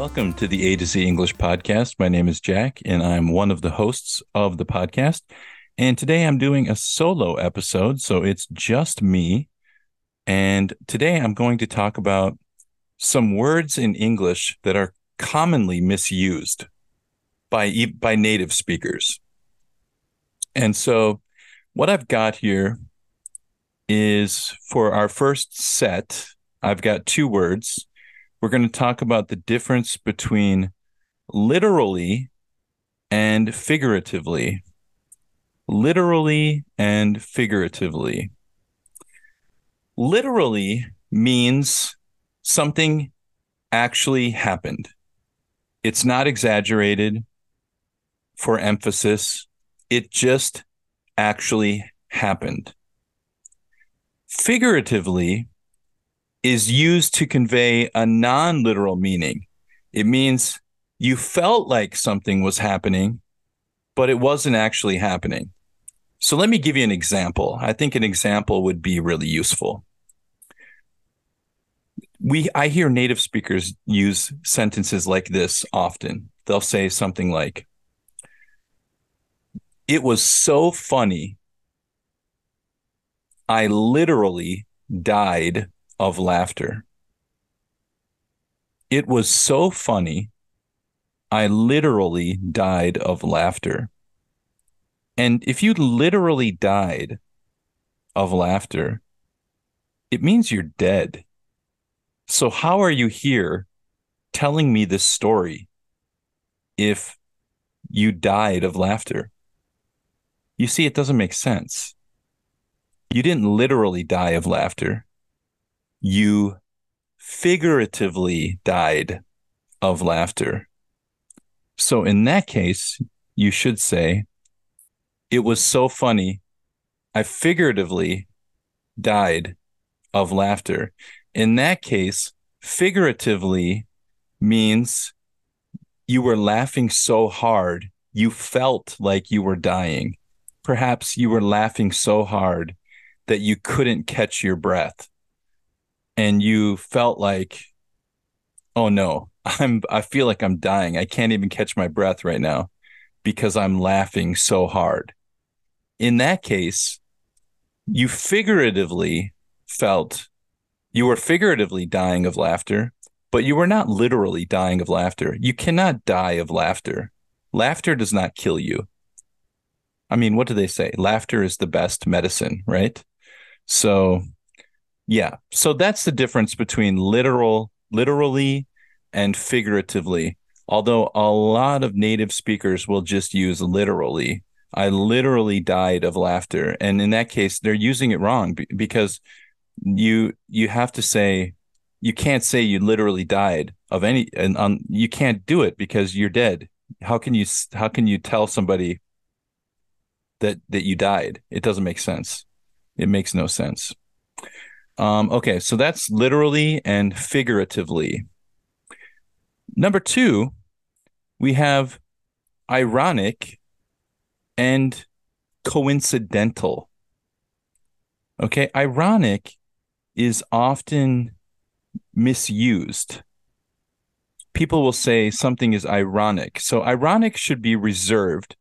Welcome to the A to Z English podcast. My name is Jack, and I'm one of the hosts of the podcast. And today I'm doing a solo episode, so it's just me. And today I'm going to talk about some words in English that are commonly misused by by native speakers. And so what I've got here is for our first set, I've got two words we're going to talk about the difference between literally and figuratively. Literally and figuratively. Literally means something actually happened. It's not exaggerated for emphasis. It just actually happened. Figuratively is used to convey a non literal meaning. It means you felt like something was happening, but it wasn't actually happening. So let me give you an example. I think an example would be really useful. We I hear native speakers use sentences like this often. They'll say something like It was so funny. I literally died of laughter. It was so funny. I literally died of laughter. And if you literally died of laughter, it means you're dead. So, how are you here telling me this story if you died of laughter? You see, it doesn't make sense. You didn't literally die of laughter you figuratively died of laughter. So in that case, you should say, It was so funny. I figuratively died of laughter. In that case, figuratively means you were laughing so hard, you felt like you were dying. Perhaps you were laughing so hard that you couldn't catch your breath and you felt like oh no i'm i feel like i'm dying. I can't even catch my breath right now because i'm laughing so hard. In that case you figuratively felt you were figuratively dying of laughter but you were not literally dying of laughter. You cannot die of laughter. Laughter does not kill you. I mean what do they say? Laughter is the best medicine right? So yeah. So that's the difference between literal, literally and figuratively. Although a lot of native speakers will just use literally. I literally died of laughter. And in that case, they're using it wrong because you you have to say you can't say you literally died of any and um, you can't do it because you're dead. How can you how can you tell somebody that that you died? It doesn't make sense. It makes no sense. Um, okay, so that's literally and figuratively. Number two, we have ironic and coincidental. Okay, ironic is often misused. People will say something is ironic. So, ironic should be reserved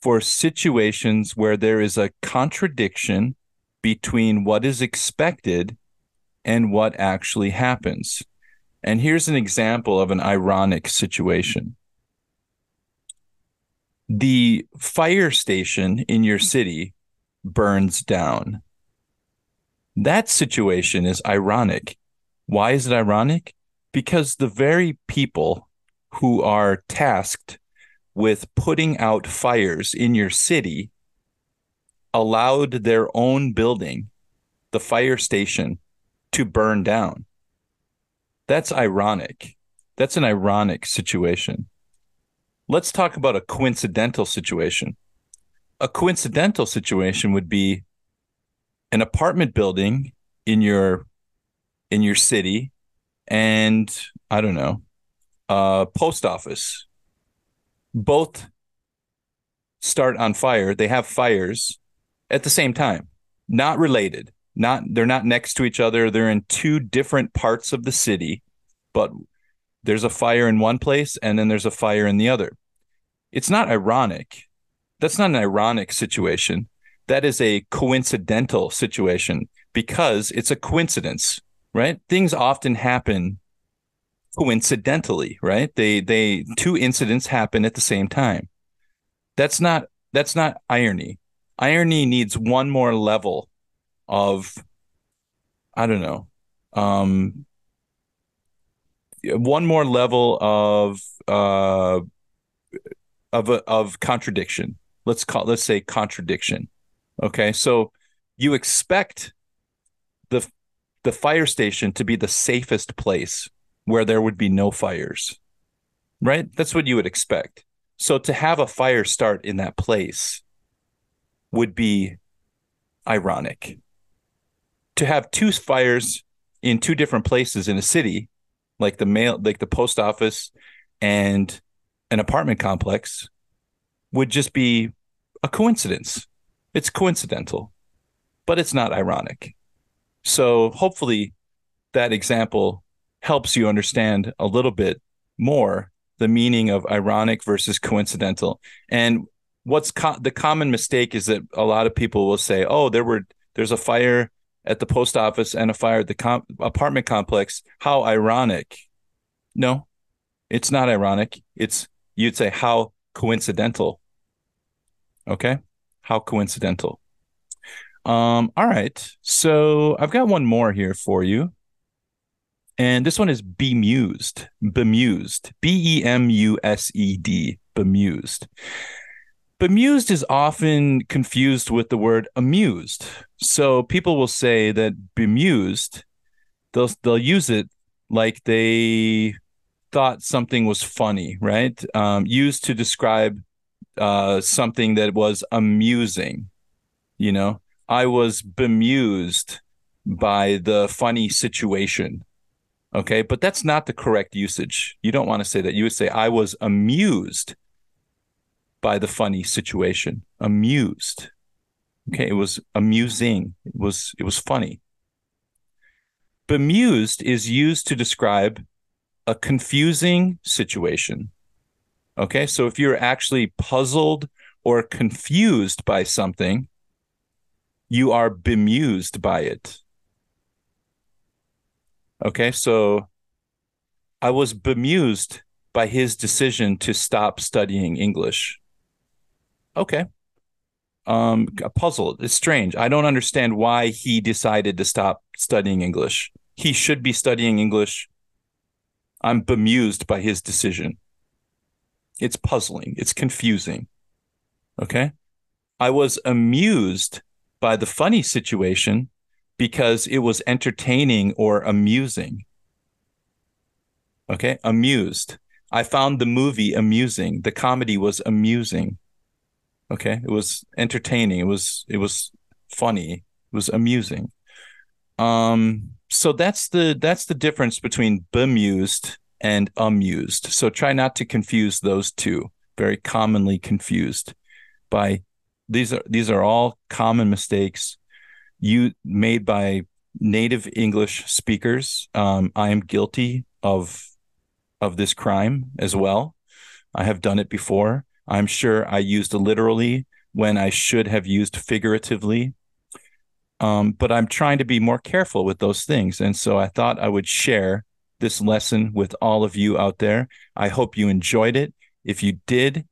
for situations where there is a contradiction between what is expected and what actually happens. And here's an example of an ironic situation. The fire station in your city burns down. That situation is ironic. Why is it ironic? Because the very people who are tasked with putting out fires in your city allowed their own building, the fire station, to burn down. That's ironic. That's an ironic situation. Let's talk about a coincidental situation. A coincidental situation would be an apartment building in your in your city and I don't know, uh post office. Both start on fire. They have fires at the same time, not related. Not they're not next to each other. They're in two different parts of the city, but there's a fire in one place and then there's a fire in the other. It's not ironic. That's not an ironic situation. That is a coincidental situation because it's a coincidence, right? Things often happen coincidentally, right? They they two incidents happen at the same time. That's not that's not irony. Irony needs one more level of I don't know. Um one more level of uh of a, of contradiction. Let's call let's say contradiction. Okay? So you expect the the fire station to be the safest place where there would be no fires. Right? That's what you would expect. So to have a fire start in that place would be ironic. To have two fires in two different places in a city, like the mail, like the post office and an apartment complex, would just be a coincidence. It's coincidental, but it's not ironic. So hopefully that example helps you understand a little bit more the meaning of ironic versus coincidental. And what's co- the common mistake is that a lot of people will say, "Oh, there were there's a fire at the post office and a fire at the com- apartment complex. How ironic." No, it's not ironic. It's you'd say how coincidental. Okay? How coincidental. Um all right. So, I've got one more here for you. And this one is bemused, bemused, B E M U S E D, bemused. Bemused is often confused with the word amused. So people will say that bemused, they'll they'll use it like they thought something was funny, right? Um, used to describe uh, something that was amusing. You know, I was bemused by the funny situation Okay. But that's not the correct usage. You don't want to say that. You would say, I was amused by the funny situation. Amused. Okay. It was amusing. It was, it was funny. Bemused is used to describe a confusing situation. Okay. So if you're actually puzzled or confused by something, you are bemused by it. Okay, so I was bemused by his decision to stop studying English. Okay. Um, puzzled. It's strange. I don't understand why he decided to stop studying English. He should be studying English. I'm bemused by his decision. It's puzzling. It's confusing. Okay. I was amused by the funny situation because it was entertaining or amusing. Okay, amused. I found the movie amusing. The comedy was amusing. Okay, it was entertaining. It was it was funny. It was amusing. Um, so that's the that's the difference between bemused and amused. So try not to confuse those two. Very commonly confused by these are these are all common mistakes you made by native English speakers. Um, I am guilty of of this crime as well. I have done it before. I'm sure I used literally when I should have used figuratively. Um, but I'm trying to be more careful with those things. And so I thought I would share this lesson with all of you out there. I hope you enjoyed it. If you did,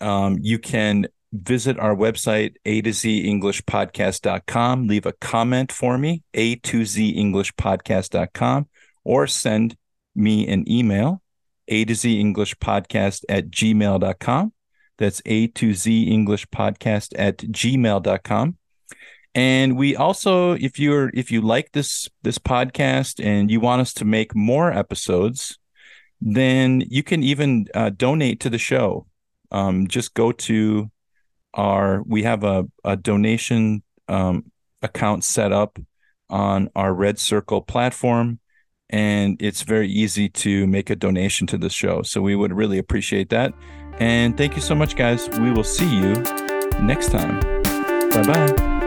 um, you can visit our website, A to Z English Podcast.com. Leave a comment for me, A to Z English Podcast.com, or send me an email, A to Z English Podcast at gmail.com. That's A to Z English Podcast at gmail.com. And we also, if you're if you like this this podcast and you want us to make more episodes, then you can even uh, donate to the show. Um, just go to our we have a, a donation um, account set up on our Red Circle platform, and it's very easy to make a donation to the show. So we would really appreciate that. And thank you so much, guys. We will see you next time. Bye bye.